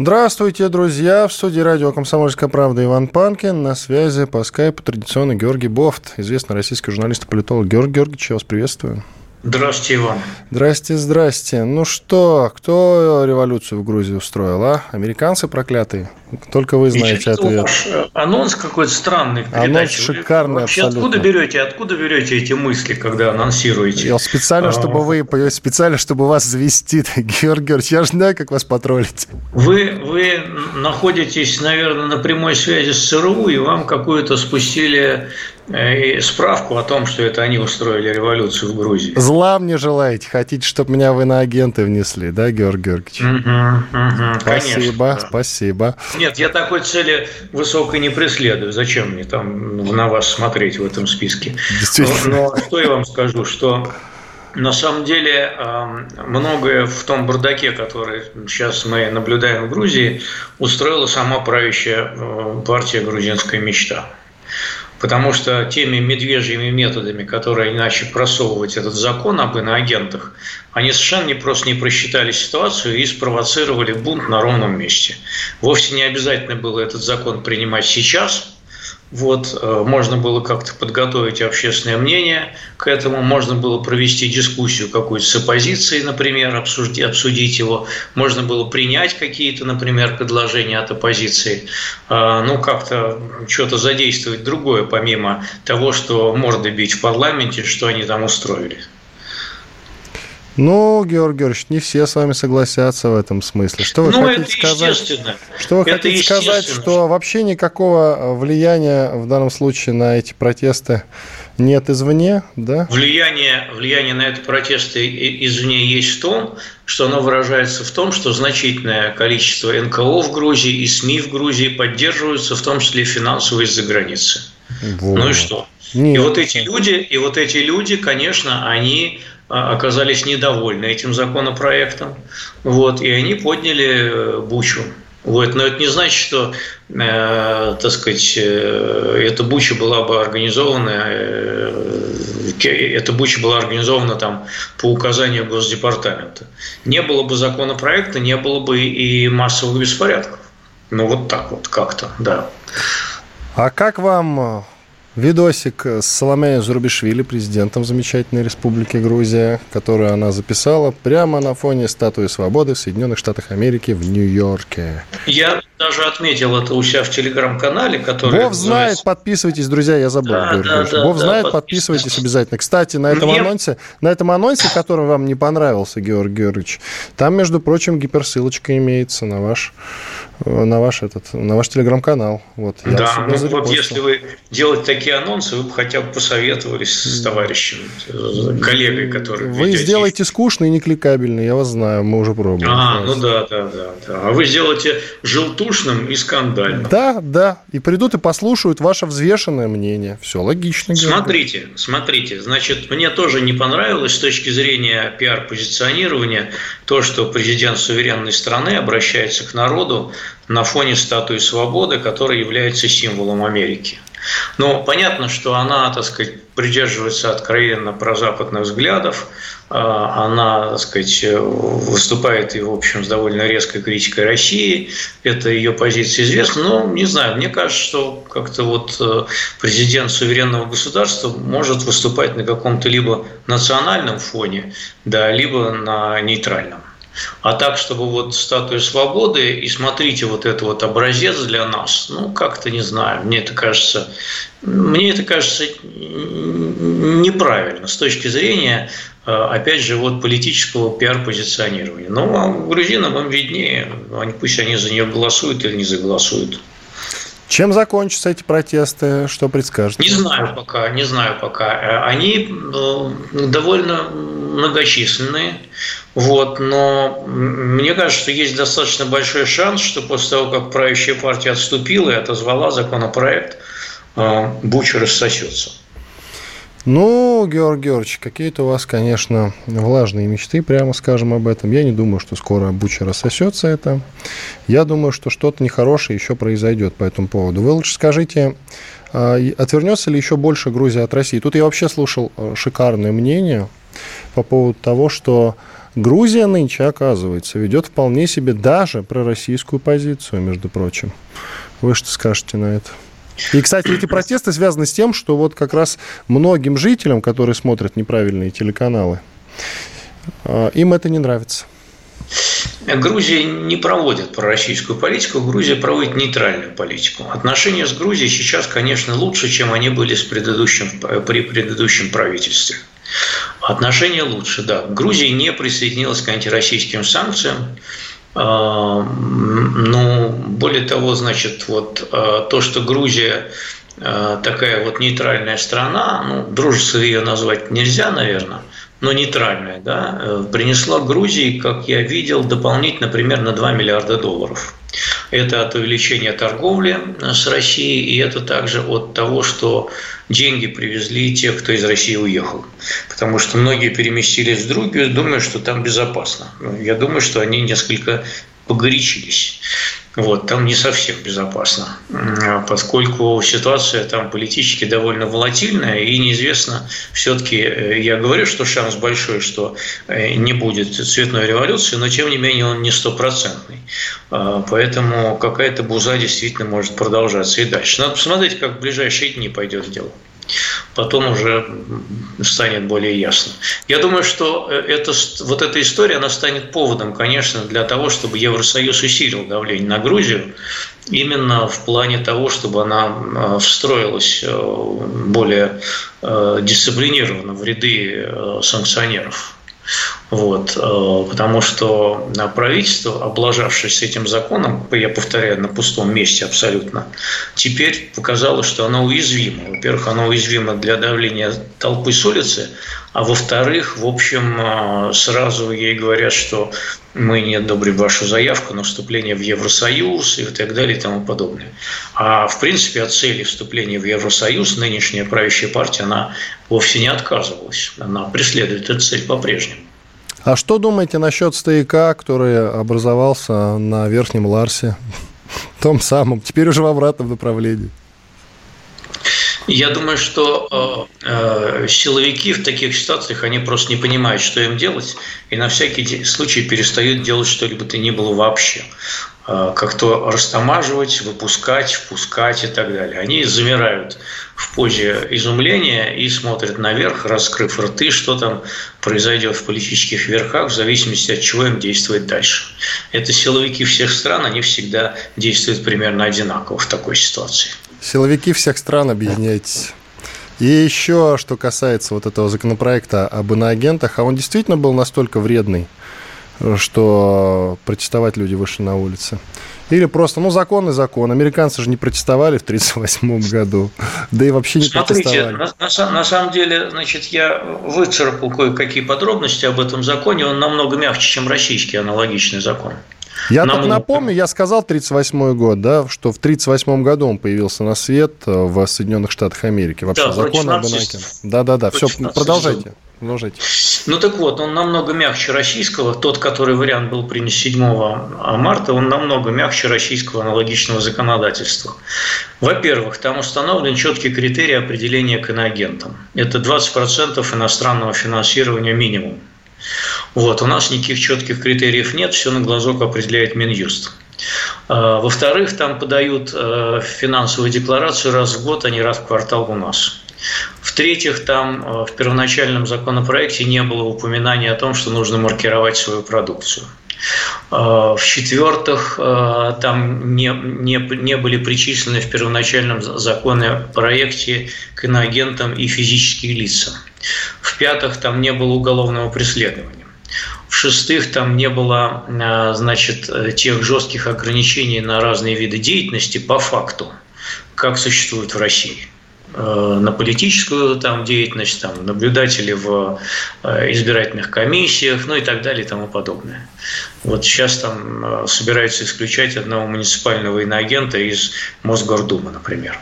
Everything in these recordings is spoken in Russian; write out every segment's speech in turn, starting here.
Здравствуйте, друзья! В студии радио «Комсомольская правда» Иван Панкин. На связи по скайпу традиционно Георгий Бофт, известный российский журналист и политолог. Георгий Георгиевич, я вас приветствую. Здравствуйте, Иван. Здрасте, здрасте. Ну что, кто революцию в Грузии устроил, а? Американцы проклятые? Только вы знаете ответ. Ваш анонс какой-то странный. Анонс шикарный Вообще, абсолютно. откуда берете, откуда берете эти мысли, когда анонсируете? Я специально, чтобы вы, специально, чтобы вас завести, Георгий Георгиевич, я же знаю, как вас потроллить. Вы, вы находитесь, наверное, на прямой связи с ЦРУ, и вам какую-то спустили э, справку о том, что это они устроили революцию в Грузии. Зла мне желаете, хотите, чтобы меня вы на агенты внесли, да, Георгий Георгиевич? Угу, угу, спасибо, конечно, да. спасибо. Нет, я такой цели высокой не преследую. Зачем мне там на вас смотреть в этом списке? Но, но что я вам скажу, что на самом деле многое в том бардаке, который сейчас мы наблюдаем в Грузии, устроила сама правящая э, партия «Грузинская мечта». Потому что теми медвежьими методами, которые они начали просовывать этот закон об иноагентах, они совершенно не просто не просчитали ситуацию и спровоцировали бунт на ровном месте. Вовсе не обязательно было этот закон принимать сейчас – вот, э, можно было как-то подготовить общественное мнение к этому, можно было провести дискуссию какую-то с оппозицией, например, обсудить, обсудить его, можно было принять какие-то, например, предложения от оппозиции, э, ну, как-то что-то задействовать другое, помимо того, что морды бить в парламенте, что они там устроили. Ну, Георгий Георгиевич, не все с вами согласятся в этом смысле. Что вы ну, хотите сказать? Что вы это хотите сказать, что вообще никакого влияния в данном случае на эти протесты нет извне, да? Влияние, влияние на эти протесты извне есть в том, что оно выражается в том, что значительное количество НКО в Грузии и СМИ в Грузии поддерживаются, в том числе финансово из-за границы. Вот. Ну и что? Нет. И вот эти люди, и вот эти люди, конечно, они оказались недовольны этим законопроектом, вот, и они подняли э, бучу. Вот. Но это не значит, что, э, так сказать, э, эта буча была бы организована, э, эта буча была организована там по указанию Госдепартамента. Не было бы законопроекта, не было бы и массовых беспорядков. Ну вот так вот как-то, да. А как вам Видосик с Соломеей Зурбишвили, президентом замечательной республики Грузия, которую она записала прямо на фоне статуи свободы в Соединенных Штатах Америки в Нью-Йорке. Я даже отметил это у себя в телеграм-канале, который... Бог знает, подписывайтесь, друзья, я забыл. Да, да, да, да, знает, да, подписывайтесь обязательно. Кстати, на этом Мне... анонсе, на этом анонсе, который вам не понравился, Георгий Георгиевич, там, между прочим, гиперссылочка имеется на ваш, на ваш этот, на ваш телеграм-канал. Вот, да, ну вот если вы делаете такие анонсы, вы бы хотя бы посоветовались с товарищем, с коллегой, который... Вы сделаете скучно и некликабельно, я вас знаю, мы уже пробовали. А, ну да, да, да, да. А вы сделаете желтушным и скандальным. Да, да. И придут и послушают ваше взвешенное мнение. Все логично. Смотрите, говорю. смотрите. Значит, мне тоже не понравилось с точки зрения пиар-позиционирования то, что президент суверенной страны обращается к народу на фоне статуи свободы, которая является символом Америки. Но понятно, что она, так сказать, придерживается откровенно прозападных взглядов, а, она, так сказать, выступает и, в общем, с довольно резкой критикой России. Это ее позиция известна. Но, не знаю, мне кажется, что как-то вот э, президент суверенного государства может выступать на каком-то либо национальном фоне, да, либо на нейтральном. А так, чтобы вот статуя свободы и смотрите вот это вот образец для нас, ну как-то не знаю, мне это кажется, мне это кажется неправильно с точки зрения, э, опять же, вот политического пиар-позиционирования. Но грузинам им виднее, они, пусть они за нее голосуют или не заголосуют. Чем закончатся эти протесты? Что предскажете? Не знаю пока, не знаю пока. Э, они э, довольно многочисленные, вот, но мне кажется, что есть достаточно большой шанс, что после того, как правящая партия отступила и отозвала законопроект, э, Буча рассосется. Ну, Георг Георгиевич, какие-то у вас, конечно, влажные мечты, прямо скажем об этом. Я не думаю, что скоро Буча рассосется это. Я думаю, что что-то нехорошее еще произойдет по этому поводу. Вы лучше скажите, а, отвернется ли еще больше Грузия от России? Тут я вообще слушал э, шикарное мнение по поводу того, что Грузия нынче, оказывается, ведет вполне себе даже пророссийскую позицию, между прочим. Вы что скажете на это? И, кстати, эти протесты связаны с тем, что вот как раз многим жителям, которые смотрят неправильные телеканалы, э, им это не нравится. Грузия не проводит пророссийскую политику, Грузия проводит нейтральную политику. Отношения с Грузией сейчас, конечно, лучше, чем они были с предыдущим, при предыдущем правительстве. Отношения лучше, да. Грузия не присоединилась к антироссийским санкциям. А, ну, более того, значит, вот а, то, что Грузия а, такая вот нейтральная страна, ну, дружество ее назвать нельзя, наверное, но нейтральная, да, э, принесла Грузии, как я видел, дополнительно примерно 2 миллиарда долларов. Это от увеличения торговли с Россией, и это также от того, что деньги привезли те, кто из России уехал. Потому что многие переместились в Другию, думая, что там безопасно. Я думаю, что они несколько погорячились. Вот, там не совсем безопасно, поскольку ситуация там политически довольно волатильная и неизвестно, все-таки э, я говорю, что шанс большой, что э, не будет цветной революции, но тем не менее он не стопроцентный. А, поэтому какая-то буза действительно может продолжаться и дальше. Надо посмотреть, как в ближайшие дни пойдет дело потом уже станет более ясно. Я думаю, что э, это, вот эта история, она станет поводом, конечно, для того, чтобы Евросоюз усилил давление на Грузию, именно в плане того, чтобы она э, встроилась э, более дисциплинированно в ряды санкционеров. Вот, э, потому что правительство, облажавшись этим законом, я повторяю, на пустом месте абсолютно, теперь показало, что оно уязвимо. Во-первых, оно уязвимо для давления толпы с улицы, а во-вторых, в общем, э, сразу ей говорят, что мы не одобрим вашу заявку на вступление в Евросоюз и так далее и тому подобное. А в принципе от цели вступления в Евросоюз нынешняя правящая партия, она вовсе не отказывалась. Она преследует эту цель по-прежнему. А что думаете насчет стояка, который образовался на Верхнем Ларсе? Том самом, теперь уже в обратном направлении. Я думаю, что э, э, силовики в таких ситуациях, они просто не понимают, что им делать, и на всякий случай перестают делать что-либо то ни было вообще. Э, как-то растамаживать, выпускать, впускать и так далее. Они замирают в позе изумления и смотрят наверх, раскрыв рты, что там произойдет в политических верхах, в зависимости от чего им действовать дальше. Это силовики всех стран, они всегда действуют примерно одинаково в такой ситуации. Силовики всех стран, объединяйтесь. И еще, что касается вот этого законопроекта об иноагентах, а он действительно был настолько вредный, что протестовать люди вышли на улицы. Или просто, ну, закон и закон. Американцы же не протестовали в 1938 году, да и вообще не Смотрите, протестовали. На, на, самом деле, значит, я выцарапал кое-какие подробности об этом законе. Он намного мягче, чем российский аналогичный закон. Я Нам... так напомню, я сказал 38 год, да, что в 38 году он появился на свет э, в Соединенных Штатах Америки. Вообще да, закон об Да-да-да, все, продолжайте. Продолжайте. Ну так вот, он намного мягче российского. Тот, который вариант был принят 7 марта, он намного мягче российского аналогичного законодательства. Во-первых, там установлен четкий критерий определения к иноагентам. Это 20% иностранного финансирования минимум. Вот, у нас никаких четких критериев нет, все на глазок определяет Минюст. А, во-вторых, там подают э, финансовую декларацию раз в год, а не раз в квартал у нас. В-третьих, там э, в первоначальном законопроекте не было упоминания о том, что нужно маркировать свою продукцию. А, В-четвертых, э, там не, не, не были причислены в первоначальном законопроекте к иноагентам и физические лица. В-пятых, там не было уголовного преследования. В-шестых, там не было э, значит, тех жестких ограничений на разные виды деятельности по факту – как существуют в России. Э, на политическую там, деятельность, там, наблюдатели в э, избирательных комиссиях, ну и так далее и тому подобное. Вот сейчас там э, собираются исключать одного муниципального иноагента из Мосгордумы, например.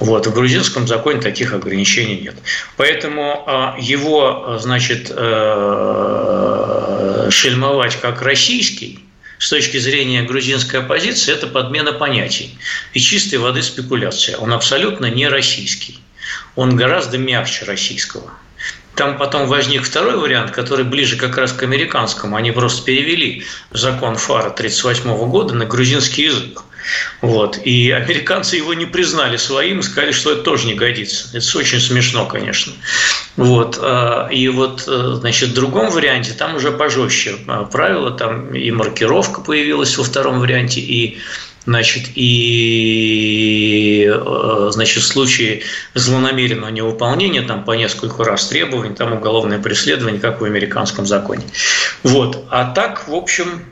Вот. В грузинском законе таких ограничений нет. Поэтому его, значит, шельмовать как российский – с точки зрения грузинской оппозиции, это подмена понятий и чистой воды спекуляция. Он абсолютно не российский. Он гораздо мягче российского. Там потом возник второй вариант, который ближе как раз к американскому. Они просто перевели закон ФАРа 1938 года на грузинский язык. Вот. И американцы его не признали своим, сказали, что это тоже не годится. Это очень смешно, конечно. Вот. А, и вот, э, значит, в другом варианте там уже пожестче а, правила, там и маркировка появилась во втором варианте, и Значит, и э, значит, в случае злонамеренного невыполнения там по несколько раз требований, там уголовное преследование, как в американском законе. Вот. А так, в общем,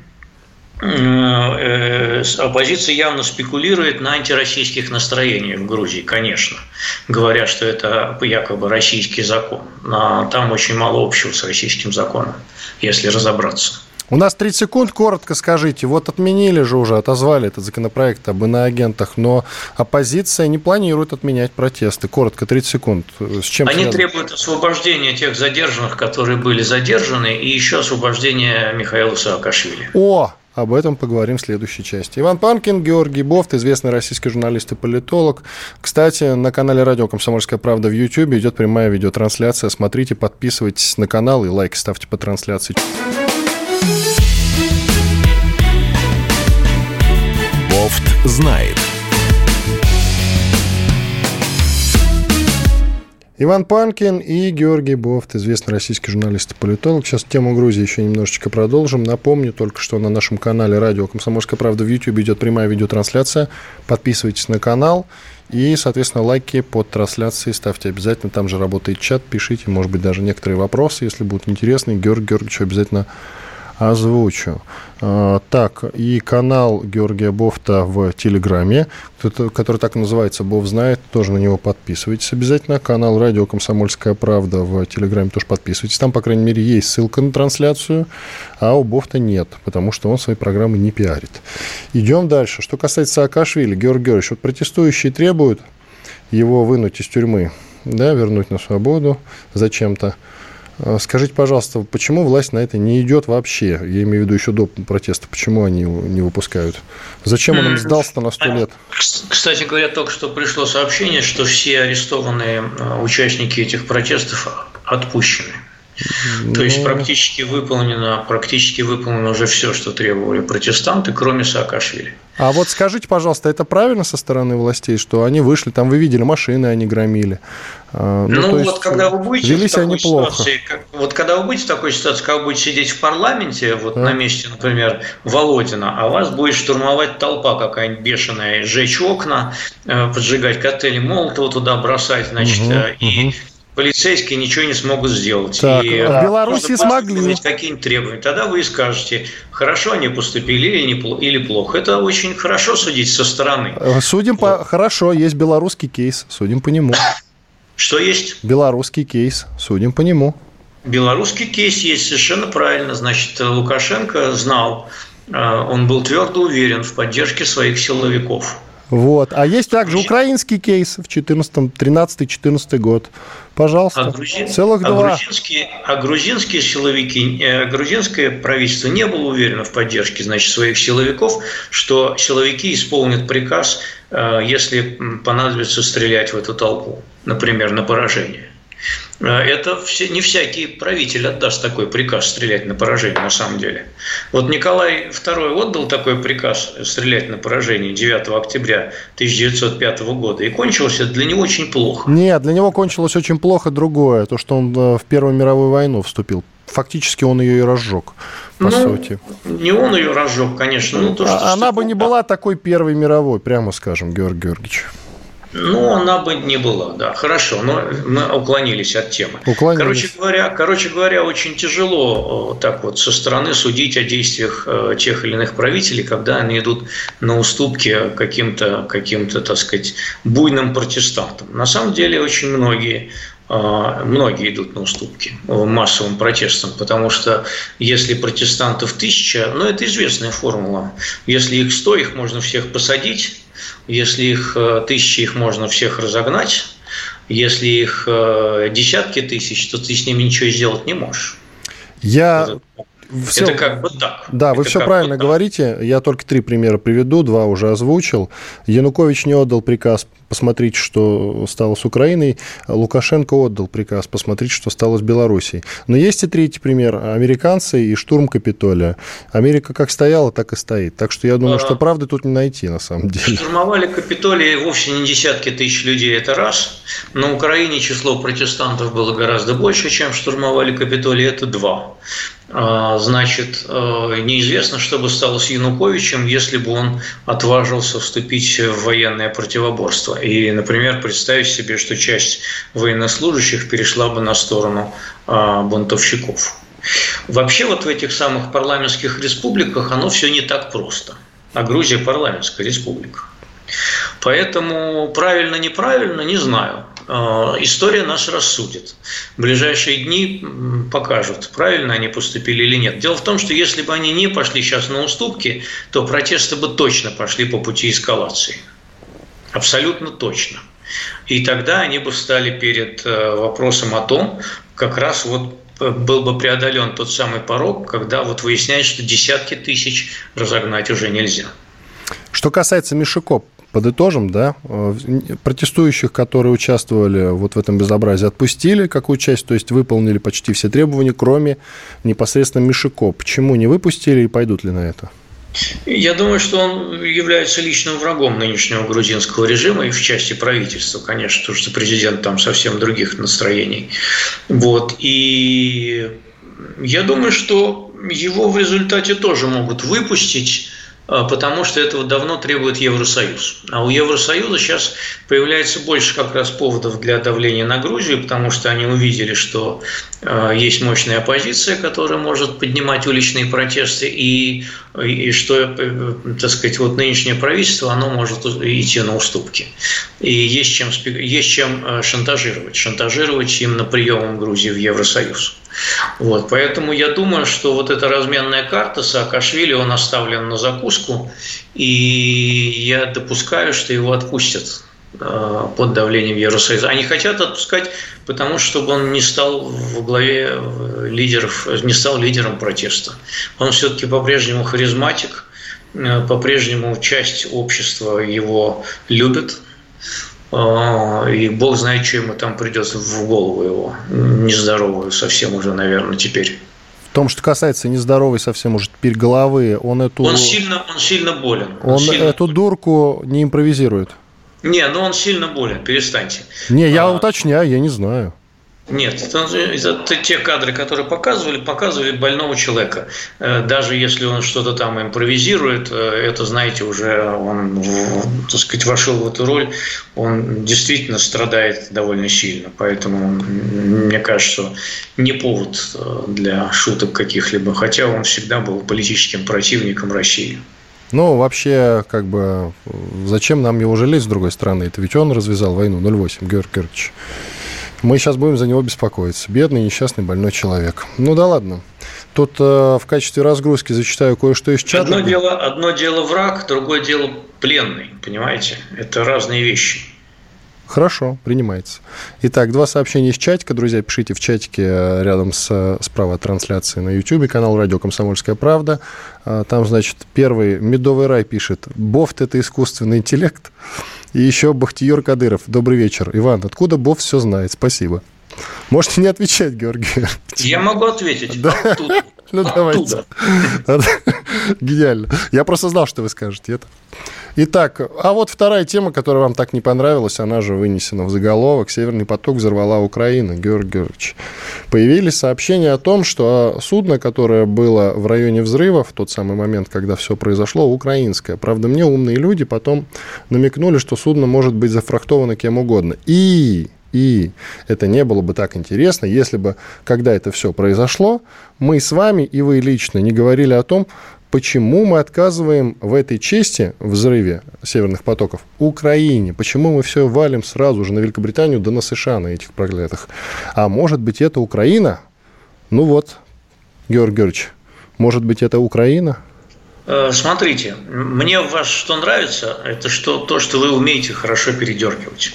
оппозиция явно спекулирует на антироссийских настроениях в Грузии, конечно, говоря, что это якобы российский закон. Но там очень мало общего с российским законом, если разобраться. У нас 30 секунд, коротко скажите. Вот отменили же уже, отозвали этот законопроект об иноагентах, но оппозиция не планирует отменять протесты. Коротко, 30 секунд. С чем Они связано? требуют освобождения тех задержанных, которые были задержаны, и еще освобождения Михаила Саакашвили. О, об этом поговорим в следующей части. Иван Панкин, Георгий Бофт, известный российский журналист и политолог. Кстати, на канале Радио «Комсомольская правда» в YouTube идет прямая видеотрансляция. Смотрите, подписывайтесь на канал и лайки ставьте по трансляции. Бофт знает. Иван Панкин и Георгий Бофт, известный российский журналист и политолог. Сейчас тему Грузии еще немножечко продолжим. Напомню только, что на нашем канале «Радио Комсомольская правда» в YouTube идет прямая видеотрансляция. Подписывайтесь на канал и, соответственно, лайки под трансляцией ставьте обязательно. Там же работает чат, пишите, может быть, даже некоторые вопросы, если будут интересны. Георгий Георгиевич обязательно озвучу. А, так, и канал Георгия Бофта в Телеграме, который так называется «Бов знает», тоже на него подписывайтесь обязательно. Канал «Радио Комсомольская правда» в Телеграме тоже подписывайтесь. Там, по крайней мере, есть ссылка на трансляцию, а у Бофта нет, потому что он свои программы не пиарит. Идем дальше. Что касается Саакашвили, Георгий Георгиевич, вот протестующие требуют его вынуть из тюрьмы, да, вернуть на свободу зачем-то. А, скажите, пожалуйста, почему власть на это не идет вообще? Я имею в виду еще до протеста. Почему они его не выпускают? Зачем он им сдался на сто лет? Кстати говоря, только что пришло сообщение, что все арестованные а, участники этих протестов отпущены. То есть ну. практически выполнено, практически выполнено уже все, что требовали протестанты, кроме Саакашвили. А вот скажите, пожалуйста, это правильно со стороны властей, что они вышли, там вы видели, машины они громили? А, ну, ну вот когда вы будете в такой ситуации, как, вот когда вы будете в такой ситуации, когда вы будете сидеть в парламенте, вот да. на месте, например, Володина, а вас будет штурмовать толпа какая-нибудь бешеная, сжечь окна, э, поджигать коктейли Молотова туда бросать, значит, угу, и угу полицейские ничего не смогут сделать. Так, и в Беларуси смогли. Какие-нибудь требования. Тогда вы и скажете, хорошо они поступили или, не, или плохо. Это очень хорошо судить со стороны. Э, судим вот. по... Хорошо, есть белорусский кейс, судим по нему. Что есть? Белорусский кейс, судим по нему. Белорусский кейс есть, совершенно правильно. Значит, Лукашенко знал, э, он был твердо уверен в поддержке своих силовиков. Вот. А есть также украинский кейс в 13-14 год. Пожалуйста. А, грузин, Целых а два. Грузинские, а грузинские силовики, э, грузинское правительство не было уверено в поддержке значит, своих силовиков, что силовики исполнят приказ, э, если понадобится стрелять в эту толпу, например, на поражение. Э, это все, не всякий правитель отдаст такой приказ стрелять на поражение на самом деле. Вот Николай II отдал такой приказ стрелять на поражение 9 октября 1905 года, и кончилось это для него очень плохо. Нет, для него кончилось очень плохо другое, то, что он э, в Первую мировую войну вступил. Фактически он ее и разжег, по ну, сути. Не он ее разжег, конечно. Ну, то, что Она бы не была такой Первой мировой, прямо скажем, Георгий Георгиевич. Ну, она бы не была, да. Хорошо, но мы уклонились от темы. Уклонились. Короче говоря, короче говоря, очень тяжело так вот со стороны судить о действиях э, тех или иных правителей, когда они идут на уступки каким-то, каким-то, так сказать, буйным протестантам. На самом деле, очень многие э, многие идут на уступки массовым протестам, потому что если протестантов тысяча, ну это известная формула, если их сто, их можно всех посадить, если их э, тысячи, их можно всех разогнать. Если их э, десятки тысяч, то ты с ними ничего сделать не можешь. Я все, это как бы так. Да, это вы все правильно говорите. Я только три примера приведу, два уже озвучил. Янукович не отдал приказ посмотреть, что стало с Украиной. Лукашенко отдал приказ посмотреть, что стало с Белоруссией. Но есть и третий пример. Американцы и штурм Капитолия. Америка как стояла, так и стоит. Так что я думаю, а... что правды тут не найти на самом деле. Штурмовали Капитолий вовсе не десятки тысяч людей, это раз. На Украине число протестантов было гораздо больше, чем штурмовали Капитолий, это два. А, значит, э, неизвестно, что бы стало с Януковичем, если бы он отважился вступить в военное противоборство. И, например, представить себе, что часть военнослужащих перешла бы на сторону а, бунтовщиков. Вообще вот в этих самых парламентских республиках оно все не так просто. А Грузия парламентская республика. Поэтому правильно-неправильно, не знаю. А, история нас рассудит. В ближайшие дни покажут, правильно они поступили или нет. Дело в том, что если бы они не пошли сейчас на уступки, то протесты бы точно пошли по пути эскалации. Абсолютно точно. И тогда они бы встали перед э, вопросом о том, как раз вот э, был бы преодолен тот самый порог, когда вот выясняется, что десятки тысяч разогнать уже нельзя. Что касается Мишикоп, подытожим, да, э, протестующих, которые участвовали вот в этом безобразии, отпустили какую часть, то есть выполнили почти все требования, кроме непосредственно Мишико. Почему не выпустили и пойдут ли на это? Я думаю, что он является личным врагом нынешнего грузинского режима и в части правительства, конечно, потому что президент там совсем других настроений. Вот. И я думаю, что его в результате тоже могут выпустить потому что этого давно требует Евросоюз. А у Евросоюза сейчас появляется больше как раз поводов для давления на Грузию, потому что они увидели, что а, есть мощная оппозиция, которая может поднимать уличные протесты, и, и что, э, так сказать, вот нынешнее правительство, оно может идти на уступки. И есть чем, есть чем э, шантажировать. Шантажировать именно приемом Грузии в Евросоюз. Вот, поэтому я думаю, что вот эта разменная карта Саакашвили, он оставлен на закуску, и я допускаю, что его отпустят э, под давлением Евросоюза. Они хотят отпускать, потому что чтобы он не стал в главе э, лидеров, не стал лидером протеста. Он все-таки по-прежнему харизматик, э, по-прежнему часть общества его любит, и бог знает, что ему там придет в голову его, нездоровую совсем уже, наверное, теперь. В том, что касается нездоровой совсем уже теперь головы, он эту... Он сильно, он сильно болен. Он, он сильно... эту дурку не импровизирует. Не, ну он сильно болен, перестаньте. Не, я а... уточняю, я не знаю. Нет, это, те кадры, которые показывали, показывали больного человека. Э, даже если он что-то там импровизирует, э, это, знаете, уже он, так сказать, вошел в эту роль, он действительно страдает довольно сильно. Поэтому, мне кажется, не повод э, для шуток каких-либо, хотя он всегда был политическим противником России. Ну, вообще, как бы, зачем нам его жалеть, с другой стороны? Это ведь он развязал войну 08, Георгий Георгиевич. Мы сейчас будем за него беспокоиться. Бедный, несчастный, больной человек. Ну да ладно. Тут э, в качестве разгрузки зачитаю кое-что из чата. Одно дело, одно дело враг, другое дело пленный, понимаете? Это разные вещи. Хорошо, принимается. Итак, два сообщения из чатика. Друзья, пишите в чатике э, рядом с справа трансляции на YouTube, канал «Радио Комсомольская правда». А, там, значит, первый «Медовый рай» пишет «Бофт – это искусственный интеллект». И еще Бахтиер Кадыров. Добрый вечер. Иван, откуда Бов все знает? Спасибо. Можете не отвечать, Георгий. Я могу ответить. Да? Оттуда. Ну, давайте. Гениально. Я просто знал, что вы скажете это. Итак, а вот вторая тема, которая вам так не понравилась, она же вынесена в заголовок. «Северный поток взорвала Украина». Георгий Георгиевич. Появились сообщения о том, что судно, которое было в районе взрыва в тот самый момент, когда все произошло, украинское. Правда, мне умные люди потом намекнули, что судно может быть зафрахтовано кем угодно. И и это не было бы так интересно, если бы, когда это все произошло, мы с вами и вы лично не говорили о том, почему мы отказываем в этой чести, взрыве северных потоков, Украине? Почему мы все валим сразу же на Великобританию да на США, на этих проклятых? А может быть, это Украина? Ну вот, Георгий Георгиевич, может быть, это Украина? Э, смотрите, мне у вас что нравится, это что, то, что вы умеете хорошо передергивать.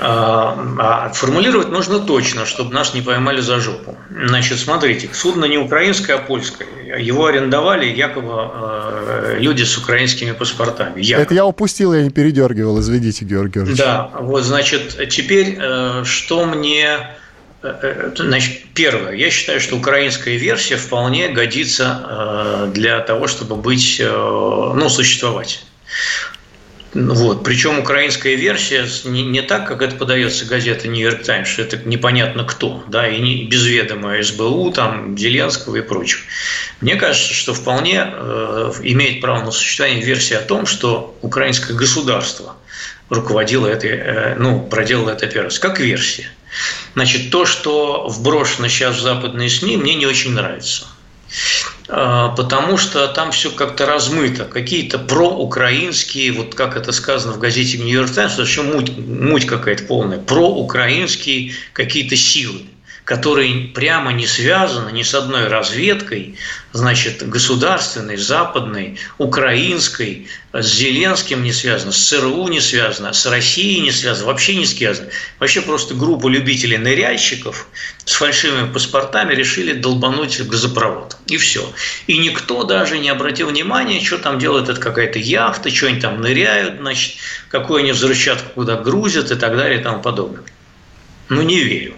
А, а формулировать нужно точно, чтобы нас не поймали за жопу. Значит, смотрите, судно не украинское, а польское. Его арендовали якобы э, люди с украинскими паспортами. Якобы. Это я упустил, я не передергивал, извините, Георгий Георгиевич. Да, вот, значит, теперь э, что мне значит, первое. Я считаю, что украинская версия вполне годится э, для того, чтобы быть, ну, существовать. Вот. Причем украинская версия не, не так, как это подается газета «Нью-Йорк Таймс», что это непонятно кто, да, и не, без ведома СБУ, там, Зеленского и прочих. Мне кажется, что вполне э, имеет право на существование версия о том, что украинское государство руководило этой, э, ну, проделало эту операцию, как версия. Значит, то, что вброшено сейчас в западные СМИ, мне не очень нравится. А, потому что там все как-то размыто. Какие-то проукраинские, вот как это сказано в газете «Нью-Йорк Таймс», вообще муть, муть какая-то полная, проукраинские какие-то силы которые прямо не связаны ни с одной разведкой, значит, государственной, западной, украинской, с Зеленским не связано, с ЦРУ не связано, с Россией не связано, вообще не связано. Вообще просто группа любителей ныряльщиков с фальшивыми паспортами решили долбануть газопровод. И все. И никто даже не обратил внимания, что там делает это какая-то яхта, что они там ныряют, значит, какую они взрывчатку куда грузят и так далее и тому подобное. Ну, не верю.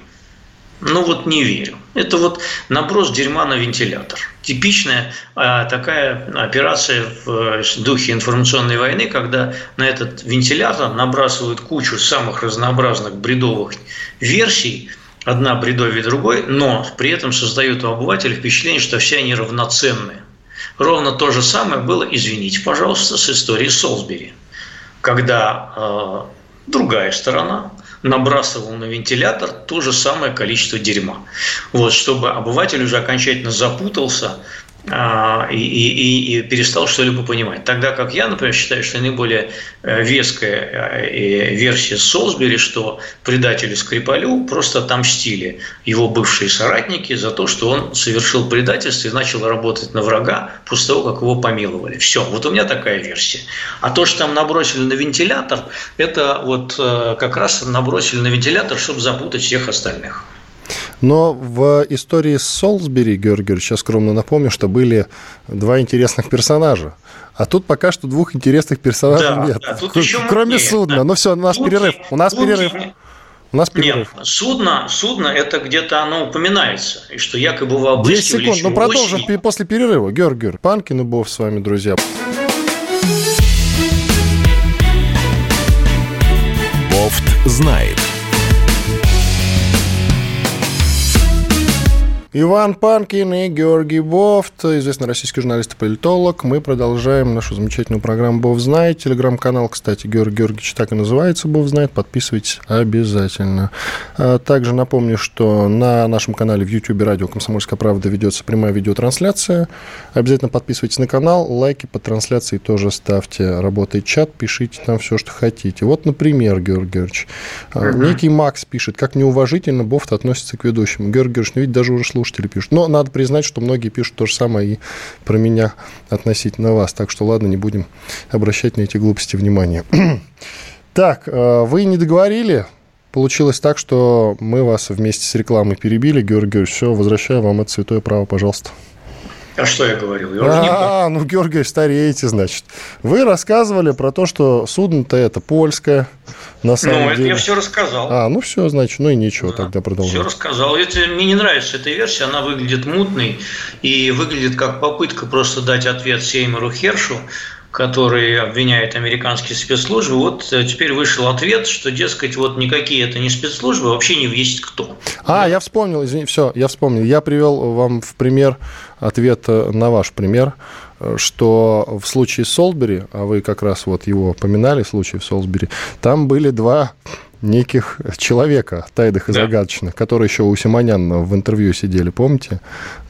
Ну вот не верю. Это вот наброс дерьма на вентилятор. Типичная а, такая операция в духе информационной войны, когда на этот вентилятор набрасывают кучу самых разнообразных бредовых версий, одна бредовее другой, но при этом создают у обывателя впечатление, что все они равноценные. Ровно то же самое было, извините, пожалуйста, с историей Солсбери, когда э, другая сторона набрасывал на вентилятор то же самое количество дерьма. Вот, чтобы обыватель уже окончательно запутался и, и, и перестал что-либо понимать. Тогда как я, например, считаю, что наиболее э, веская э, версия Солсбери, что предателю Скрипалю просто отомстили его бывшие соратники за то, что он совершил предательство и начал работать на врага после того, как его помиловали. Все, вот у меня такая версия. А то, что там набросили на вентилятор, это вот э, как раз набросили на вентилятор, чтобы запутать всех остальных. Но в истории с Солсбери, Георгий Георгиевич, я скромно напомню, что были два интересных персонажа. А тут пока что двух интересных персонажей да, нет. Да, тут еще Кроме мутнее, судна. Да. Ну все, у нас тут, перерыв. У нас тут, перерыв. У нас перерыв. Нет, судно, судно это где-то оно упоминается. И что якобы вы обыскивали 10 секунд. Ну продолжим осенью. после перерыва. Георгий Георгиевич, Панкин и Бов с вами, друзья. Бофт знает. Иван Панкин и Георгий Бофт, известный российский журналист и политолог. Мы продолжаем нашу замечательную программу «Бов знает». Телеграм-канал, кстати, Георгий Георгиевич так и называется «Бов знает». Подписывайтесь обязательно. А также напомню, что на нашем канале в YouTube радио «Комсомольская правда» ведется прямая видеотрансляция. Обязательно подписывайтесь на канал, лайки по трансляции тоже ставьте. Работает чат, пишите там все, что хотите. Вот, например, Георгий Георгиевич, uh-huh. некий Макс пишет, как неуважительно Бофт относится к ведущему. Георгий Георгиевич, ну ведь даже уже слушатели пишут. Но надо признать, что многие пишут то же самое и про меня относительно вас. Так что ладно, не будем обращать на эти глупости внимания. Так, э, вы не договорили. Получилось так, что мы вас вместе с рекламой перебили. Георгий Георгиевич, все, возвращаю вам это святое право, пожалуйста. А что я говорил? Я а, не ну, Георгий, стареете, значит. Вы рассказывали про то, что судно-то это польское, на самом ну, деле. я все рассказал. А, ну все, значит, ну и ничего, да. тогда продолжим. Все рассказал. Это, мне не нравится эта версия, она выглядит мутной и выглядит как попытка просто дать ответ Сеймеру Хершу, который обвиняет американские спецслужбы. Вот э, теперь вышел ответ, что, дескать, вот никакие это не спецслужбы, вообще не есть кто. А, я вспомнил, извини, все, я вспомнил. Я привел вам в пример ответ на ваш пример, что в случае Солсбери, а вы как раз вот его поминали, случай в Солсбери, там были два неких человека, тайных и да. загадочных, которые еще у Симонян в интервью сидели, помните,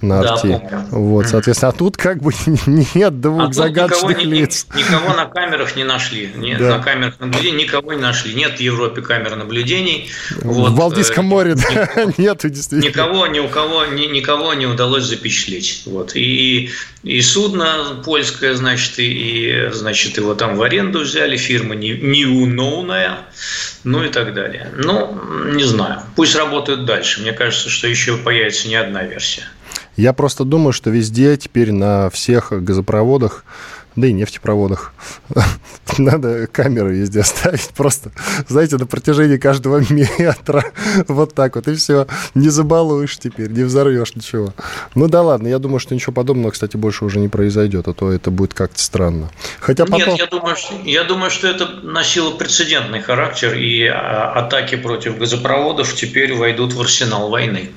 на арте? Да, помню. Вот, соответственно, а тут как бы нет двух а загадочных никого, лиц. Никого на камерах не нашли, нет, да. на камерах наблюдений никого не нашли, нет в Европе камер наблюдений. Вот, в Балтийском э, море, да, нету действительно. Никого, ни у кого, ни, никого не удалось запечатлеть, вот, и, и судно польское, значит, и, и, значит, его там в аренду взяли, фирма неуновная, ну и так далее. Ну, не знаю. Пусть работают дальше. Мне кажется, что еще появится не одна версия. Я просто думаю, что везде теперь на всех газопроводах да и нефтепроводах. Надо камеры везде ставить просто, знаете, на протяжении каждого метра. Вот так вот, и все. Не забалуешь теперь, не взорвешь ничего. Ну да ладно, я думаю, что ничего подобного, кстати, больше уже не произойдет, а то это будет как-то странно. Хотя потом... Нет, я думаю, что, я думаю, что это носило прецедентный характер, и а, атаки против газопроводов теперь войдут в арсенал войны.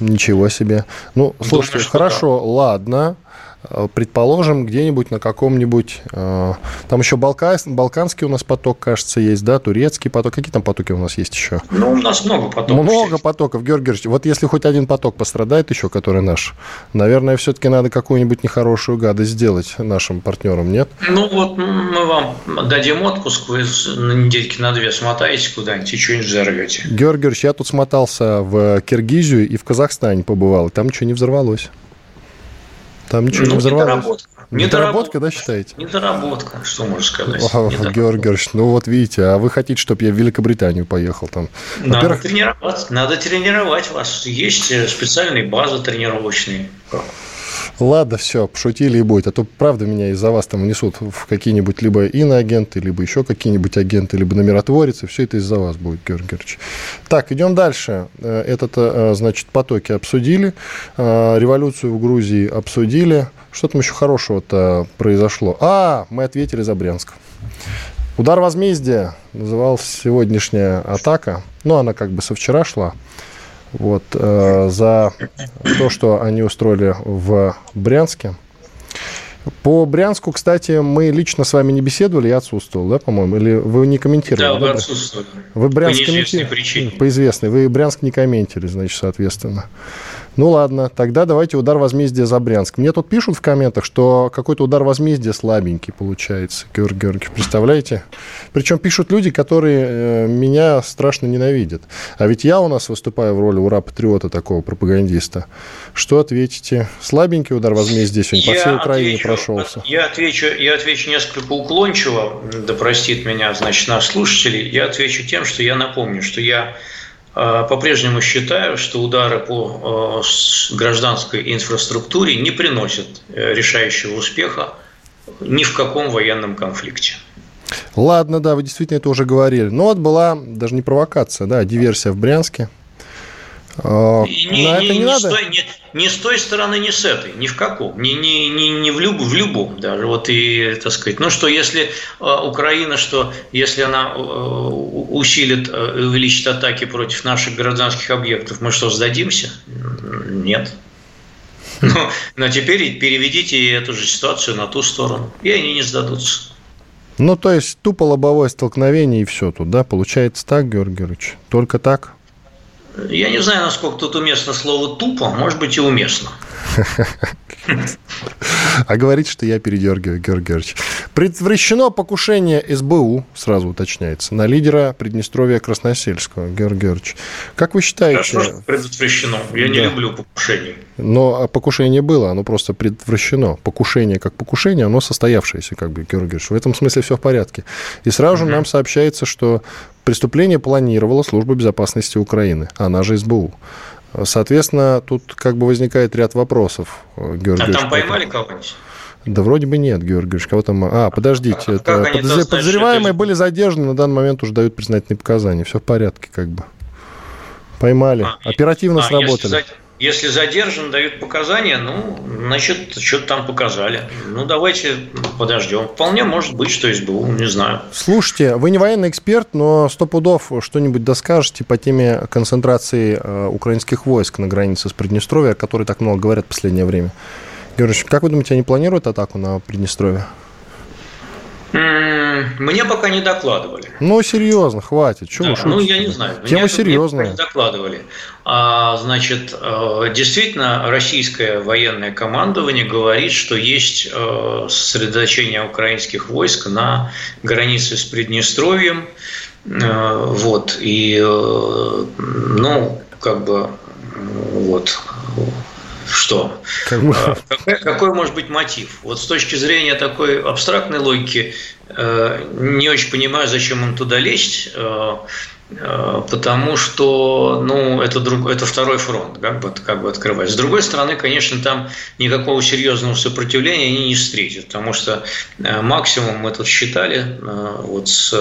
Ничего себе. Ну, слушайте, Думаю, хорошо, да. ладно. Э, предположим, где-нибудь на каком-нибудь... Э, там еще Балка, Балканский у нас поток, кажется, есть, да? Турецкий поток. Какие там потоки у нас есть еще? Ну, у нас много потоков. Много есть. потоков, Георгий Георгиевич. Вот если хоть один поток пострадает еще, который наш, наверное, все-таки надо какую-нибудь нехорошую гадость сделать нашим партнерам, нет? Ну, вот мы вам дадим отпуск, вы на недельки на две смотаете куда-нибудь и что-нибудь взорвете. Георгий Георгиевич, я тут смотался в Киргизию и в Казахстане побывал, и там ничего не взорвалось. Там ничего ну, не взорвалось. Недоработка. Недоработка, да, считаете? Недоработка, что можно сказать. О, Георгий Георгиевич, ну вот видите, а вы хотите, чтобы я в Великобританию поехал там? Надо тренировать, надо тренировать вас. Есть э, специальные базы тренировочные. Ладно, все, пошутили и будет. А то, правда, меня из-за вас там внесут в какие-нибудь либо иноагенты, либо еще какие-нибудь агенты, либо на миротворец, и все это из-за вас будет, Георгий Георгиевич. Так, идем дальше. Э, этот, э, значит, потоки обсудили, э, революцию в Грузии обсудили. Что там еще хорошего-то произошло? А, мы ответили за Брянск. Удар возмездия называлась сегодняшняя атака. Ну, она как бы со вчера шла вот, э, за то, что они устроили в Брянске. По Брянску, кстати, мы лично с вами не беседовали, я отсутствовал, да, по-моему? Или вы не комментировали? Да, вы отсутствовали. Вы Брянск по комменти... По известной. Вы Брянск не комментировали, значит, соответственно. Ну ладно, тогда давайте удар возмездия за Брянск. Мне тут пишут в комментах, что какой-то удар возмездия слабенький получается, Георгий Георгиевич, представляете? Причем пишут люди, которые э, меня страшно ненавидят. А ведь я у нас выступаю в роли ура-патриота такого пропагандиста. Что ответите? Слабенький удар возмездия сегодня я по всей Украине прошелся. Я отвечу, я отвечу несколько уклончиво, да простит меня, значит, наш слушателей. Я отвечу тем, что я напомню, что я а, по-прежнему считаю, что удары по а, гражданской инфраструктуре не приносят э, решающего успеха ни в каком военном конфликте. Ладно, да, вы действительно это уже говорили. Но вот была даже не провокация, да, а диверсия в Брянске. А, не, не, это не, не, надо? С той, не, не с той стороны, не с этой, ни в каком, ни, ни, ни, ни в, люб, в любом даже. Вот и, так сказать, ну что, если э, Украина, что если она э, усилит, э, увеличит атаки против наших гражданских объектов, мы что, сдадимся? Нет. Но, ну, но теперь переведите эту же ситуацию на ту сторону, и они не сдадутся. Ну, то есть тупо лобовое столкновение и все тут, да? Получается так, Георгий Георгиевич? Только так? Я не знаю, насколько тут уместно слово «тупо», может быть и уместно. А говорить, что я передергиваю, Георгий Георгиевич. Предотвращено покушение СБУ, сразу уточняется, на лидера Приднестровья Красносельского, Георгий Георгиевич. Как вы считаете... Хорошо, предотвращено. Я да. не люблю покушений. Но покушение было, оно просто предотвращено. Покушение как покушение, оно состоявшееся, как бы, Георгий Георгиевич. В этом смысле все в порядке. И сразу угу. нам сообщается, что преступление планировала Служба безопасности Украины, она же СБУ. Соответственно, тут как бы возникает ряд вопросов. Э, Георгий а там поймали кого-нибудь? Да вроде бы нет, Георгий кого там... А, подождите, а, это подоз... подозреваемые были задержаны, на данный момент уже дают признательные показания. Все в порядке как бы. Поймали. А, Оперативно а, сработали. Если, Если задержан, дают показания, ну, значит, что-то там показали. Ну, давайте подождем. Вполне может быть, что СБУ, не знаю. Слушайте, вы не военный эксперт, но сто пудов что-нибудь доскажете по теме концентрации э, украинских войск на границе с Приднестровья, о которой так много говорят в последнее время. Георгиевич, как вы думаете, они планируют атаку на Приднестровье? Мне пока не докладывали. Ну, серьезно, хватит. Чего да, ну, я не знаю. Тема мне, серьезная. Мне не докладывали. А, значит, э, действительно, российское военное командование говорит, что есть э, сосредоточение украинских войск на границе с Приднестровьем. Э, вот. И, ну, как бы, вот, что? А, какой, какой может быть мотив? Вот с точки зрения такой абстрактной логики, э, не очень понимаю, зачем им туда лезть, э, э, потому что ну, это, друг, это второй фронт, как бы, как бы открывать. С другой стороны, конечно, там никакого серьезного сопротивления они не встретят, потому что максимум мы тут считали вот с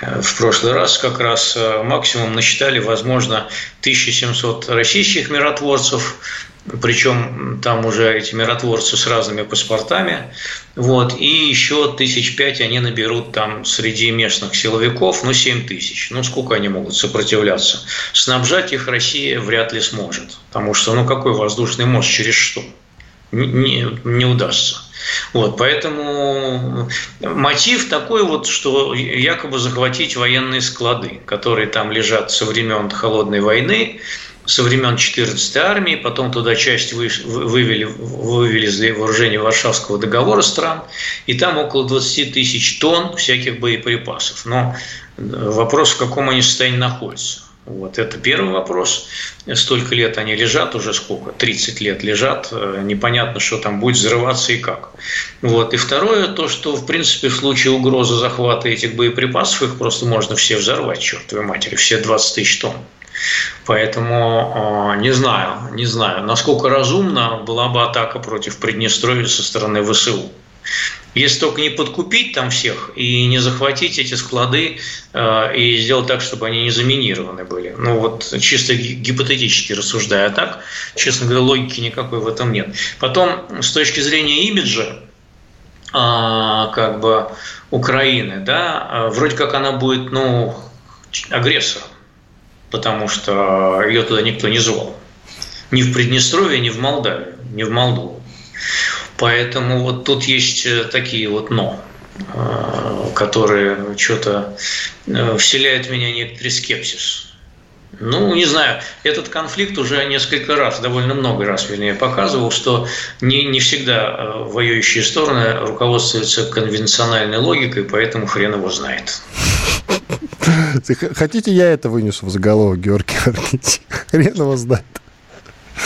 в прошлый раз как раз максимум насчитали, возможно, 1700 российских миротворцев, причем там уже эти миротворцы с разными паспортами, вот, и еще тысяч пять они наберут там среди местных силовиков, ну, семь тысяч. Ну, сколько они могут сопротивляться? Снабжать их Россия вряд ли сможет, потому что, ну, какой воздушный мост, через что? Не, не удастся. Вот, поэтому мотив такой вот, что якобы захватить военные склады, которые там лежат со времен холодной войны, со времен 14-й армии, потом туда часть вывели, вывели вооружение Варшавского договора стран, и там около 20 тысяч тонн всяких боеприпасов. Но э, вопрос, в каком они состоянии находятся. Вот это первый вопрос. Столько лет они лежат, уже сколько? 30 лет лежат. Э, непонятно, что там будет взрываться и как. Вот. И второе, то, что, в принципе, в случае угрозы захвата этих боеприпасов, их просто можно все взорвать, чертовой матери, все 20 тысяч тонн. Поэтому не знаю, не знаю, насколько разумна была бы атака против Приднестровья со стороны ВСУ. Если только не подкупить там всех и не захватить эти склады э, и сделать так, чтобы они не заминированы были. Ну вот чисто гипотетически рассуждая. А так, честно говоря, логики никакой в этом нет. Потом, с точки зрения имиджа, э, как бы Украины, да, вроде как она будет, ну, агрессором потому что ее туда никто не звал. Ни в Приднестровье, ни в Молдавию, ни в Молдову. Поэтому вот тут есть э, такие вот «но», э, которые что-то э, вселяют в меня некоторый скепсис. Ну, не знаю, этот конфликт уже несколько раз, довольно много раз, вернее, показывал, что не, не всегда воюющие стороны руководствуются конвенциональной логикой, поэтому хрен его знает. Хотите, я это вынесу в заголовок, Георгий Георгиевич? Хрен его знает.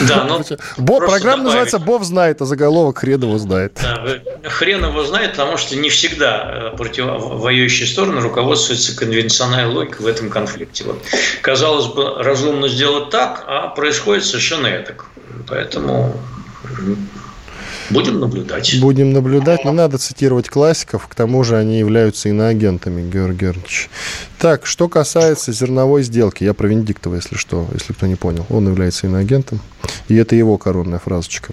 Да, ну, Бо, программа добавить. называется «Бов знает», а заголовок «Хрен его знает». Да, хрен его знает, потому что не всегда э, противовоюющие стороны руководствуются конвенциональной логикой в этом конфликте. Вот. Казалось бы, разумно сделать так, а происходит совершенно так. Поэтому Будем наблюдать. Будем наблюдать. Не надо цитировать классиков, к тому же они являются иноагентами, Георгий Георгиевич. Так, что касается зерновой сделки, я про Венедиктова, если что, если кто не понял. Он является иноагентом, и это его коронная фразочка.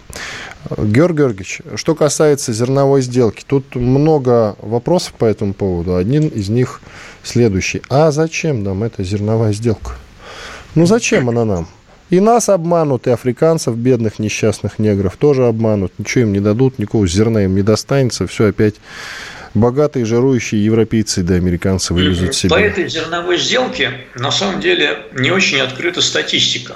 Георгий Георгиевич, что касается зерновой сделки, тут много вопросов по этому поводу. Один из них следующий. А зачем нам эта зерновая сделка? Ну зачем она нам? И нас обманут, и африканцев, бедных несчастных негров тоже обманут. Ничего им не дадут, никакого зерна им не достанется. Все опять богатые, жирующие европейцы да американцы вывезут себе. По этой зерновой сделке на самом деле не очень открыта статистика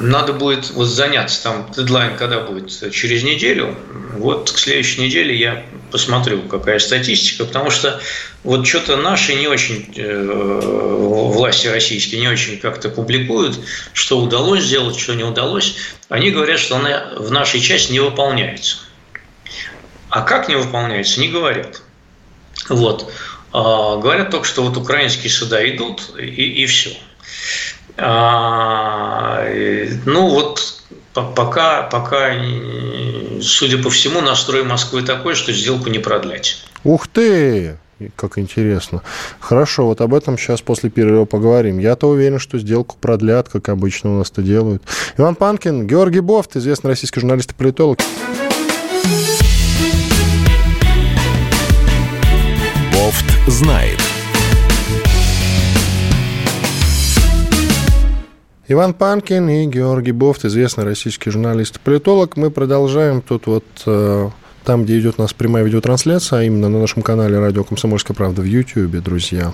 надо будет вот заняться, там дедлайн когда будет, через неделю, вот к следующей неделе я посмотрю, какая статистика, потому что вот что-то наши не очень, э, власти российские не очень как-то публикуют, что удалось сделать, что не удалось. Они говорят, что она в нашей части не выполняется. А как не выполняется, не говорят. Вот. А, говорят только, что вот украинские суда идут, и, и все. А, ну вот пока, пока, судя по всему, настрой Москвы такой, что сделку не продлять. Ух ты! Как интересно. Хорошо, вот об этом сейчас после перерыва поговорим. Я-то уверен, что сделку продлят, как обычно у нас это делают. Иван Панкин, Георгий Бофт, известный российский журналист и политолог. Бофт знает. Иван Панкин и Георгий Бофт, известный российский журналист и политолог. Мы продолжаем тут вот э, там, где идет у нас прямая видеотрансляция, а именно на нашем канале «Радио Комсомольская правда» в YouTube, друзья.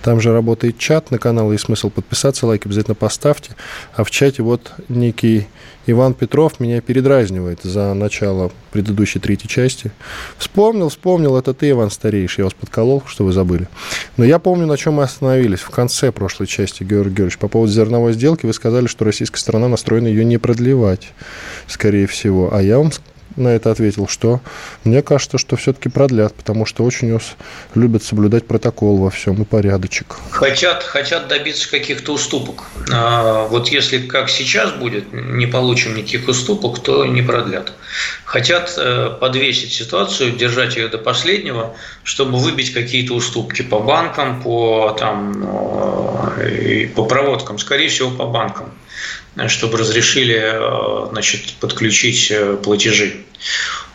Там же работает чат на канал, есть смысл подписаться, лайк обязательно поставьте. А в чате вот некий Иван Петров меня передразнивает за начало предыдущей третьей части. Вспомнил, вспомнил, это ты, Иван Старейший, я вас подколол, что вы забыли. Но я помню, на чем мы остановились в конце прошлой части, Георгий Георгиевич. По поводу зерновой сделки вы сказали, что российская сторона настроена ее не продлевать, скорее всего. А я вам на это ответил, что мне кажется, что все-таки продлят, потому что очень уж любят соблюдать протокол во всем и порядочек. Хотят, хотят добиться каких-то уступок. А вот если как сейчас будет, не получим никаких уступок, то не продлят. Хотят э, подвесить ситуацию, держать ее до последнего, чтобы выбить какие-то уступки по банкам, по, там, э, по проводкам, скорее всего, по банкам чтобы разрешили э, значит, подключить э, платежи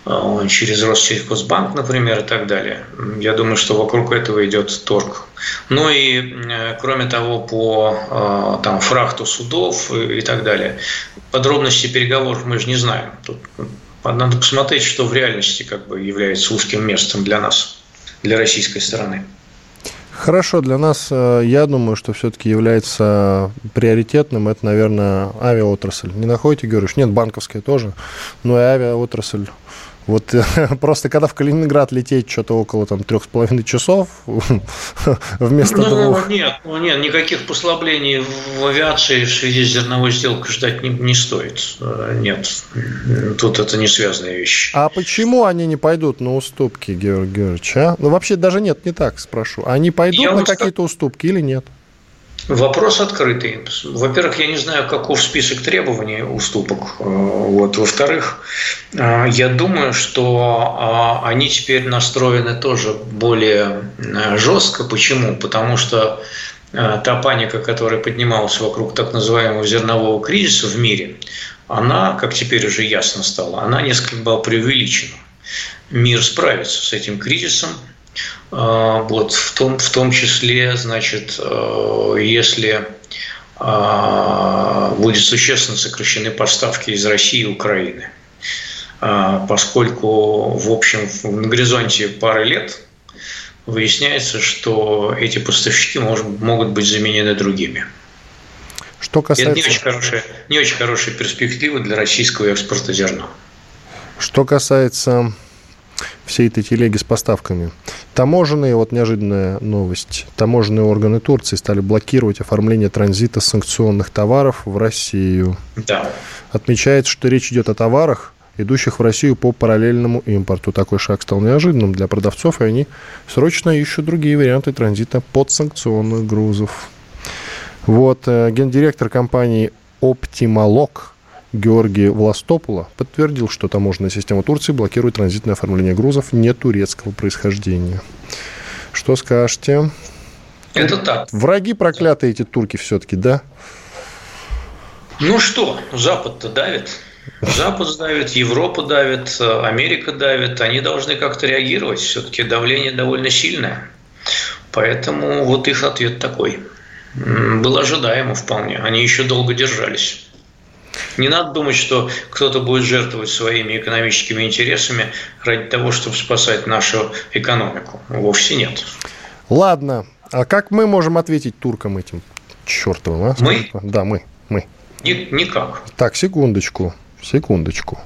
э, через Россельхозбанк, например, и так далее. Я думаю, что вокруг этого идет торг. Ну и, кроме того, по там, фрахту судов и так далее. Подробности переговоров мы же не знаем. Тут надо посмотреть, что в реальности как бы является узким местом для нас, для российской стороны. Хорошо, для нас, э, я думаю, что все-таки является приоритетным, это, наверное, авиаотрасль. Не находите, говоришь? Нет, банковская тоже, но и авиаотрасль вот просто когда в Калининград лететь что-то около там трех с половиной часов вместо ну, двух. Нет, ну нет, никаких послаблений в авиации в связи с зерновой сделкой ждать не, не стоит. Э, нет, тут это не связанные вещи. А почему они не пойдут на уступки, Георгий Георгиевич? А? Ну вообще даже нет, не так спрошу. Они пойдут Я на какие-то уступки или нет? Вопрос открытый. Во-первых, я не знаю, каков список требований уступок. Э, вот. Во-вторых, э, я думаю, что э, они теперь настроены тоже более жестко. Почему? Потому что та паника, которая поднималась вокруг так называемого зернового кризиса в мире, она, как теперь уже ясно стало, она несколько была преувеличена. Мир справится с этим кризисом, вот, в, том, в том числе, значит, э, если а, будет существенно сокращены поставки из России и Украины. А, поскольку, в общем, на горизонте пары лет выясняется, что эти поставщики может, могут быть заменены другими. Что касается... Это не очень, хорошие, не очень хорошие перспективы для российского экспорта зерна. Что касается всей этой телеги с поставками. Таможенные, вот неожиданная новость, таможенные органы Турции стали блокировать оформление транзита санкционных товаров в Россию. Да. Отмечается, что речь идет о товарах, идущих в Россию по параллельному импорту. Такой шаг стал неожиданным для продавцов, и они срочно ищут другие варианты транзита подсанкционных грузов. Вот, э, гендиректор компании Optimalog Георгий Властопула подтвердил, что таможенная система Турции блокирует транзитное оформление грузов не турецкого происхождения. Что скажете? Это так. Враги проклятые эти турки все-таки, да? Ну что, Запад-то давит. Запад давит, Европа давит, Америка давит. Они должны как-то реагировать. Все-таки давление довольно сильное. Поэтому вот их ответ такой. Был ожидаемо вполне. Они еще долго держались. Не надо думать, что кто-то будет жертвовать своими экономическими интересами ради того, чтобы спасать нашу экономику. Вовсе нет. Ладно. А как мы можем ответить туркам этим чертовым? А? Мы? Да, мы. мы. Ни, никак. Так, секундочку. Секундочку.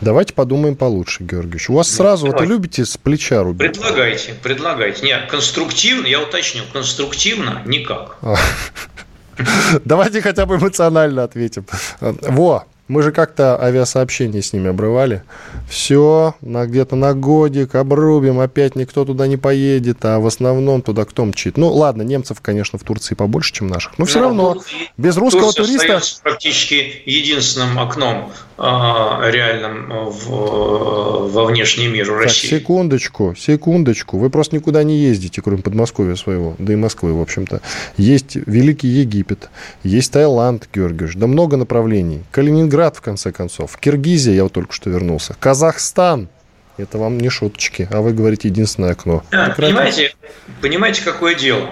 Давайте подумаем получше, Георгиевич. У вас ну, сразу, давай. вот вы любите с плеча рубить? Предлагайте, предлагайте. Нет, конструктивно, я уточню, конструктивно никак. Давайте хотя бы эмоционально ответим. Во, мы же как-то авиасообщение с ними обрывали. Все, на, где-то на годик обрубим, опять никто туда не поедет, а в основном туда кто мчит. Ну, ладно, немцев, конечно, в Турции побольше, чем наших. Но все но равно, без русского туриста... практически единственным окном реальном в, во внешний мир России. Так, секундочку, секундочку. Вы просто никуда не ездите, кроме Подмосковья своего, да и Москвы, в общем-то. Есть Великий Египет, есть Таиланд, Георгиевич, да много направлений. Калининград, в конце концов. Киргизия, я вот только что вернулся. Казахстан, это вам не шуточки, а вы говорите единственное окно. Да, понимаете, понимаете, какое дело?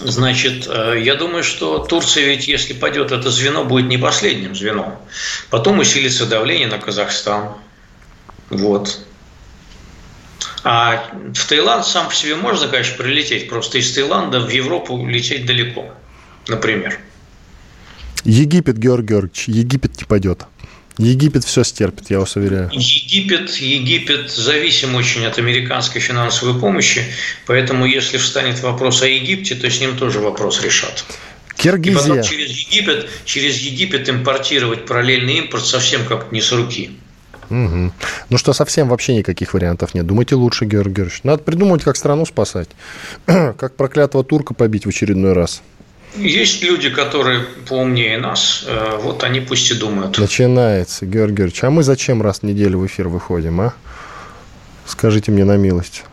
Значит, э, я думаю, что Турция ведь, если пойдет это звено, будет не последним звеном. Потом усилится давление на Казахстан. Вот. А в Таиланд сам по себе можно, конечно, прилететь. Просто из Таиланда в Европу лететь далеко, например. Египет, Георгий Георгиевич, Египет не пойдет. Египет все стерпит, я вас уверяю. Египет, Египет зависим очень от американской финансовой помощи, поэтому если встанет вопрос о Египте, то с ним тоже вопрос решат. Киргизия. И потом через Египет, через Египет импортировать параллельный импорт совсем как не с руки. Угу. Ну что, совсем вообще никаких вариантов нет. Думайте лучше, Георгий Георгиевич. Надо придумать, как страну спасать. как проклятого турка побить в очередной раз. Есть люди, которые поумнее нас, э, вот они пусть и думают. Начинается, Георгий Георгиевич. А мы зачем раз в неделю в эфир выходим, а? Скажите мне на милость.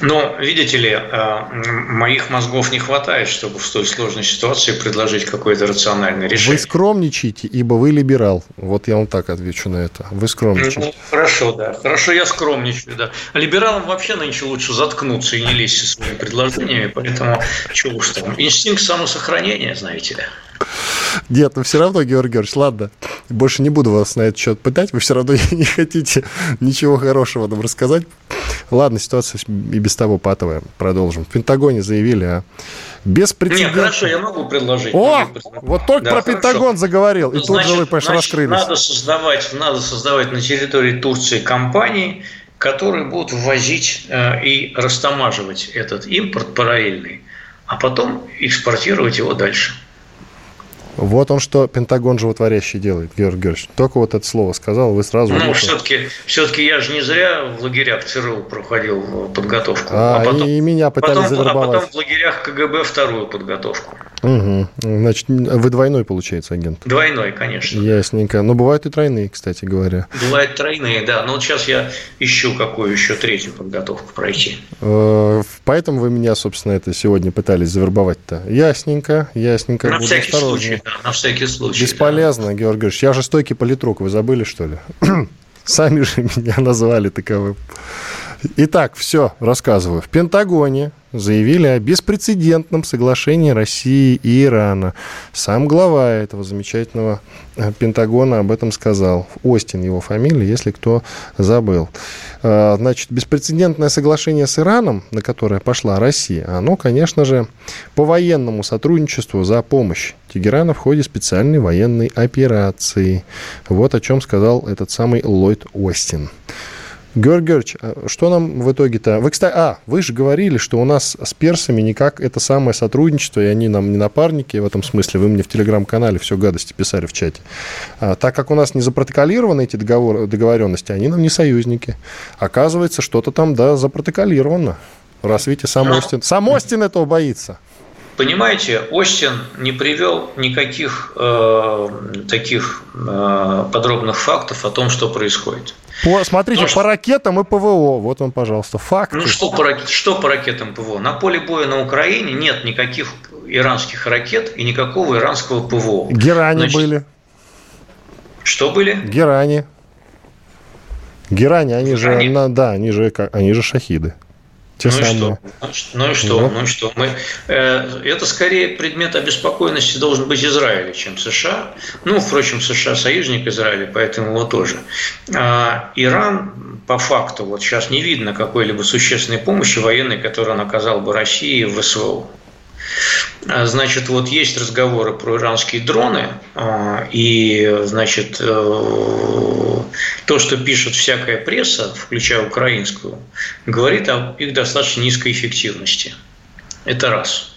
Но, видите ли, э, моих мозгов не хватает, чтобы в столь сложной ситуации предложить какое-то рациональное решение. Вы скромничаете, ибо вы либерал. Вот я вам так отвечу на это. Вы скромничаете. Ну, хорошо, да. Хорошо, я скромничаю, да. А либералам вообще нынче лучше заткнуться и не лезть со своими предложениями, поэтому чего уж там. Инстинкт самосохранения, знаете ли. Нет, ну все равно, Георгий Георгиевич, ладно. Больше не буду вас на этот счет пытать. Вы все равно не хотите ничего хорошего нам рассказать. Ладно, ситуация и без того патовая. Продолжим. В Пентагоне заявили о беспрецедентном... Нет, хорошо, я могу предложить. О, вот только да, про хорошо. Пентагон заговорил, и значит, тут же вы, конечно, раскрылись. Надо создавать, надо создавать на территории Турции компании, которые будут ввозить э, и растамаживать этот импорт параллельный, а потом экспортировать его дальше. Вот он что Пентагон животворящий делает, Георгий Георгиевич. Только вот это слово сказал, вы сразу... Ну, все-таки, все-таки я же не зря в лагерях ЦРУ проходил подготовку. А, а потом, и меня пытались потом, завербовать. А потом в лагерях КГБ вторую подготовку. Угу. Значит, вы двойной, получается, агент? Двойной, конечно. Ясненько. Но бывают и тройные, кстати говоря. Бывают тройные, да. Но вот сейчас я ищу, какую еще третью подготовку пройти. Э, поэтому вы меня, собственно, это сегодня пытались завербовать-то. Ясненько, ясненько. На всякий случай, да, на всякий случай. Бесполезно, да. Георгий Георгиевич. Я жестокий политрук, вы забыли, что ли? Сами же меня назвали таковым. Итак, все, рассказываю. В Пентагоне заявили о беспрецедентном соглашении России и Ирана. Сам глава этого замечательного э, Пентагона об этом сказал. Остин его фамилия, если кто забыл. Э, значит, беспрецедентное соглашение с Ираном, на которое пошла Россия, оно, конечно же, по военному сотрудничеству за помощь Тегерана в ходе специальной военной операции. Вот о чем сказал этот самый Ллойд Остин. Георгий Георгиевич, а что нам в итоге-то... Вы, кстати, а, вы же говорили, что у нас с персами никак это самое сотрудничество, и они нам не напарники в этом смысле. Вы мне в телеграм-канале все гадости писали в чате. А, так как у нас не запротоколированы эти договор, договоренности, они нам не союзники. Оказывается, что-то там, да, запротоколировано. Раз, видите, сам. Остин... Сам Остин этого боится. Понимаете, Остин не привел никаких э, таких э, подробных фактов о том, что происходит. По, смотрите, ну, по ракетам и ПВО. Вот он, пожалуйста, факт. Ну что по, что по ракетам ПВО? На поле боя на Украине нет никаких иранских ракет и никакого иранского ПВО. Герани Значит, были. Что были? Герани. Герани, они Герани. же, да, они же, они же шахиды. Те ну, самые. И что? ну и что? Ну, ну и что? Мы, э, это скорее предмет обеспокоенности должен быть Израиля, чем США. Ну, впрочем, США союзник Израиля, поэтому его тоже. А Иран по факту вот сейчас не видно какой-либо существенной помощи военной, которую он оказал бы России в СВО. А, значит, вот есть разговоры про иранские дроны, а, и, значит, э, то, что пишет всякая пресса, включая украинскую, говорит о их достаточно низкой эффективности. Это раз.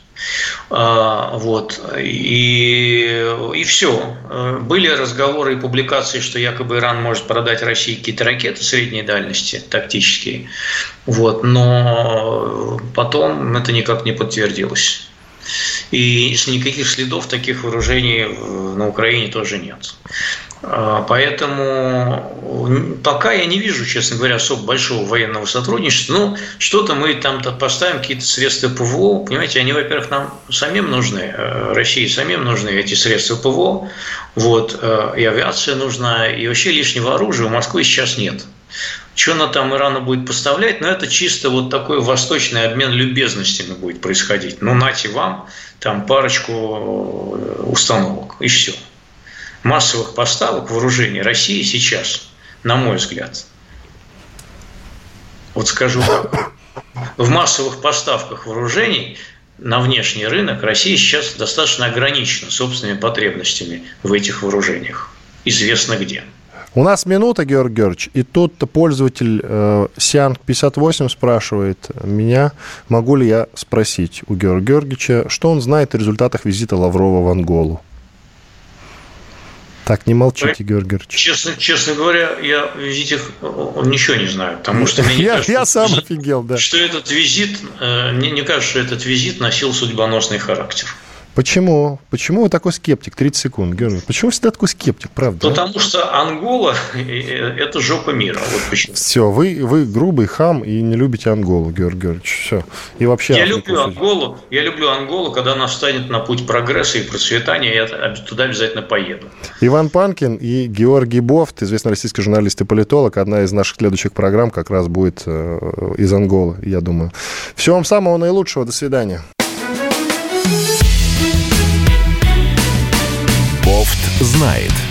А, вот. И, и все. Были разговоры и публикации, что якобы Иран может продать России какие-то ракеты средней дальности, тактические. Вот. Но потом это никак не подтвердилось. И никаких следов таких вооружений на Украине тоже нет. А, поэтому пока я не вижу, честно говоря, особо большого военного сотрудничества. Ну, что-то мы там-то поставим, какие-то средства ПВО. Понимаете, они, во-первых, нам самим нужны, э, России самим нужны эти средства ПВО. Вот, э, и авиация нужна, и вообще лишнего оружия у Москвы сейчас нет. Что она там Ирану будет поставлять, но это чисто вот такой восточный обмен любезностями будет происходить. Ну, нате вам там парочку э, установок, и все массовых поставок вооружений России сейчас, на мой взгляд, вот скажу в массовых поставках вооружений на внешний рынок Россия сейчас достаточно ограничена собственными потребностями в этих вооружениях. Известно где. У нас минута, Георг Георгиевич, и тут пользователь э, Сианг58 спрашивает меня, могу ли я спросить у Георгия Георгиевича, что он знает о результатах визита Лаврова в Анголу. Так, не молчите, Георгий Георгиевич. Честно, честно говоря, я визите ничего не знаю, потому что мне я, кажется, я сам офигел, да. Что этот визит, э, мне не кажется, что этот визит носил судьбоносный характер. Почему? Почему вы такой скептик? 30 секунд, Георгий. Почему всегда такой скептик, правда? Потому а? что Ангола – это жопа мира. Вот почему. Все, вы, вы грубый хам и не любите Анголу, Георгий Георгиевич. Все. И вообще я люблю Анголу. Я люблю Анголу, когда она встанет на путь прогресса и процветания, я туда обязательно поеду. Иван Панкин и Георгий Бофт, известный российский журналист и политолог. Одна из наших следующих программ как раз будет э, из Анголы, я думаю. Всего вам самого наилучшего. До свидания. Знает.